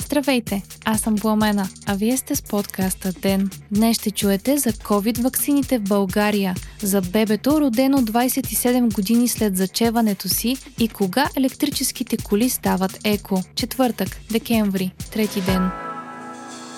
Здравейте, аз съм Пламена, а вие сте с подкаста ДЕН. Днес ще чуете за COVID-ваксините в България, за бебето родено 27 години след зачеването си и кога електрическите коли стават еко. Четвъртък, декември, трети ден.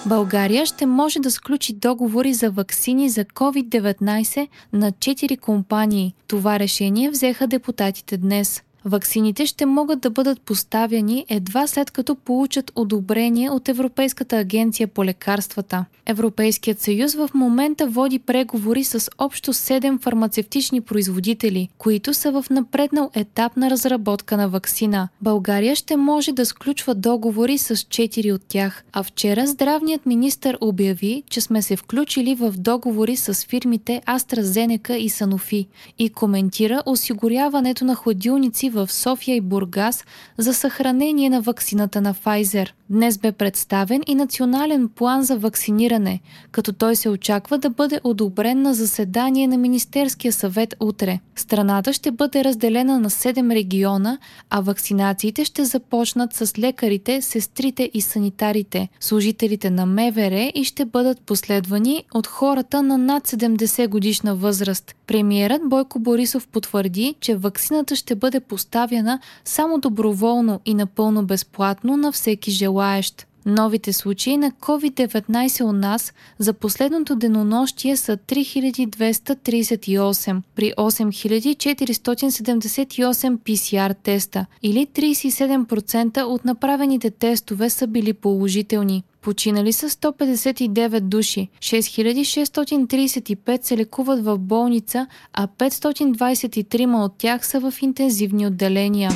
България ще може да сключи договори за ваксини за COVID-19 на 4 компании. Това решение взеха депутатите днес. Ваксините ще могат да бъдат поставяни едва след като получат одобрение от Европейската агенция по лекарствата. Европейският съюз в момента води преговори с общо 7 фармацевтични производители, които са в напреднал етап на разработка на ваксина. България ще може да сключва договори с 4 от тях, а вчера здравният министр обяви, че сме се включили в договори с фирмите AstraZeneca и Sanofi и коментира осигуряването на хладилници в София и Бургас за съхранение на ваксината на Pfizer. Днес бе представен и национален план за вакциниране, като той се очаква да бъде одобрен на заседание на Министерския съвет утре. Страната ще бъде разделена на 7 региона, а вакцинациите ще започнат с лекарите, сестрите и санитарите, служителите на МВР и ще бъдат последвани от хората на над 70 годишна възраст. Премиерът Бойко Борисов потвърди, че вакцината ще бъде поставена само доброволно и напълно безплатно на всеки желаещ. Новите случаи на COVID-19 у нас за последното денонощие са 3238 при 8478 PCR теста или 37% от направените тестове са били положителни. Починали са 159 души, 6635 се лекуват в болница, а 523 от тях са в интензивни отделения.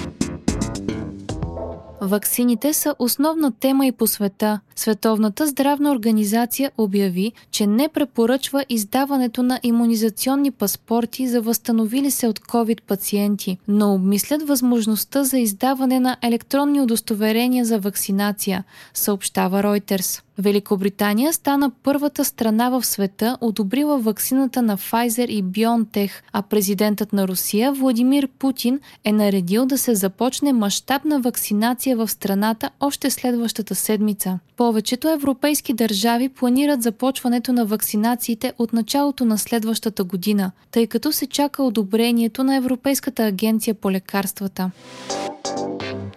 Ваксините са основна тема и по света. Световната здравна организация обяви, че не препоръчва издаването на иммунизационни паспорти за възстановили се от COVID пациенти, но обмислят възможността за издаване на електронни удостоверения за вакцинация, съобщава Reuters. Великобритания стана първата страна в света, одобрила ваксината на Pfizer и BioNTech, а президентът на Русия Владимир Путин е наредил да се започне мащабна вакцинация в страната още следващата седмица. Повечето европейски държави планират започването на вакцинациите от началото на следващата година, тъй като се чака одобрението на Европейската агенция по лекарствата.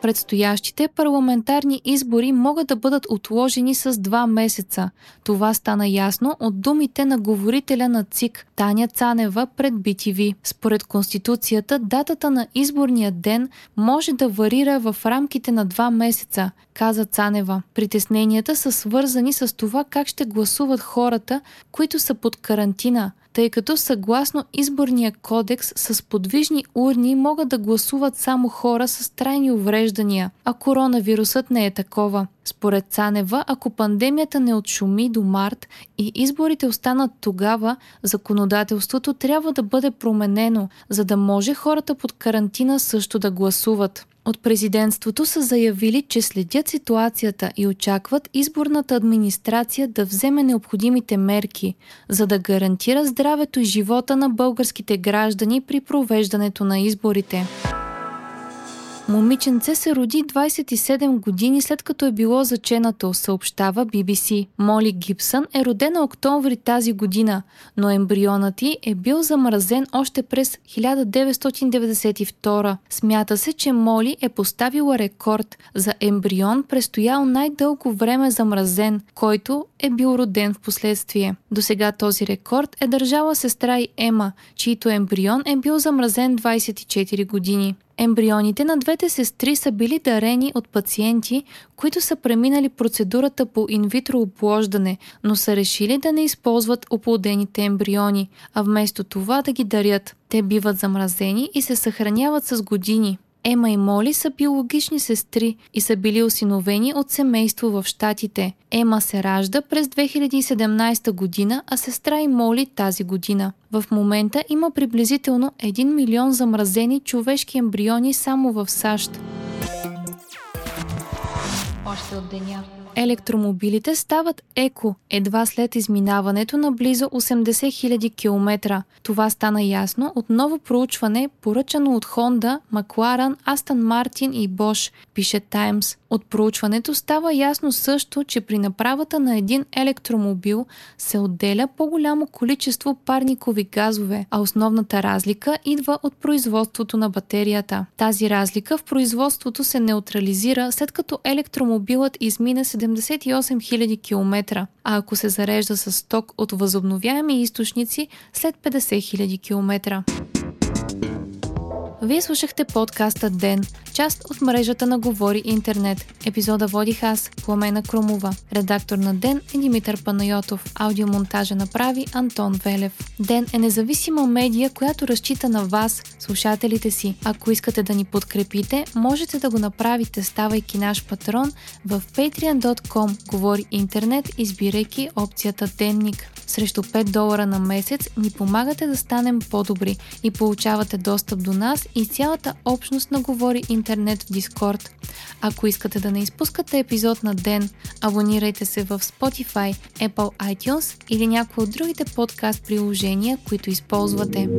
Предстоящите парламентарни избори могат да бъдат отложени с два месеца. Това стана ясно от думите на говорителя на ЦИК Таня Цанева пред BTV. Според Конституцията, датата на изборния ден може да варира в рамките на два месеца, каза Цанева. Притесненията са свързани с това как ще гласуват хората, които са под карантина, тъй като съгласно изборния кодекс с подвижни урни могат да гласуват само хора с трайни увреждания, а коронавирусът не е такова. Според Цанева, ако пандемията не отшуми до март и изборите останат тогава, законодателството трябва да бъде променено, за да може хората под карантина също да гласуват. От президентството са заявили, че следят ситуацията и очакват изборната администрация да вземе необходимите мерки, за да гарантира здравето и живота на българските граждани при провеждането на изборите. Момиченце се роди 27 години след като е било заченато, съобщава BBC. Моли Гибсън е родена октомври тази година, но ембрионът ти е бил замразен още през 1992. Смята се, че Моли е поставила рекорд за ембрион, престоял най-дълго време замразен, който е бил роден в последствие. До сега този рекорд е държала сестра и Ема, чийто ембрион е бил замразен 24 години. Ембрионите на двете сестри са били дарени от пациенти, които са преминали процедурата по инвитро оплождане, но са решили да не използват оплодените ембриони, а вместо това да ги дарят. Те биват замразени и се съхраняват с години. Ема и Моли са биологични сестри и са били осиновени от семейство в Штатите. Ема се ражда през 2017 година, а сестра и Моли тази година. В момента има приблизително 1 милион замразени човешки ембриони само в САЩ. Още от деня. Електромобилите стават еко едва след изминаването на близо 80 000 км. Това стана ясно от ново проучване, поръчано от Honda, McLaren, Aston Martin и Bosch, пише Times. От проучването става ясно също, че при направата на един електромобил се отделя по-голямо количество парникови газове, а основната разлика идва от производството на батерията. Тази разлика в производството се неутрализира след като електромобилът измине 78 000 км, а ако се зарежда с ток от възобновяеми източници след 50 000 км. Вие слушахте подкаста Ден, част от мрежата на Говори Интернет. Епизода водих аз, Пламена Кромова. Редактор на Ден е Димитър Панайотов. Аудиомонтажа направи Антон Велев. Ден е независима медия, която разчита на вас, слушателите си. Ако искате да ни подкрепите, можете да го направите, ставайки наш патрон в patreon.com Говори Интернет, избирайки опцията Денник. Срещу 5 долара на месец ни помагате да станем по-добри и получавате достъп до нас и цялата общност на Говори Интернет в Дискорд. Ако искате да не изпускате епизод на ден, абонирайте се в Spotify, Apple iTunes или някои от другите подкаст приложения, които използвате.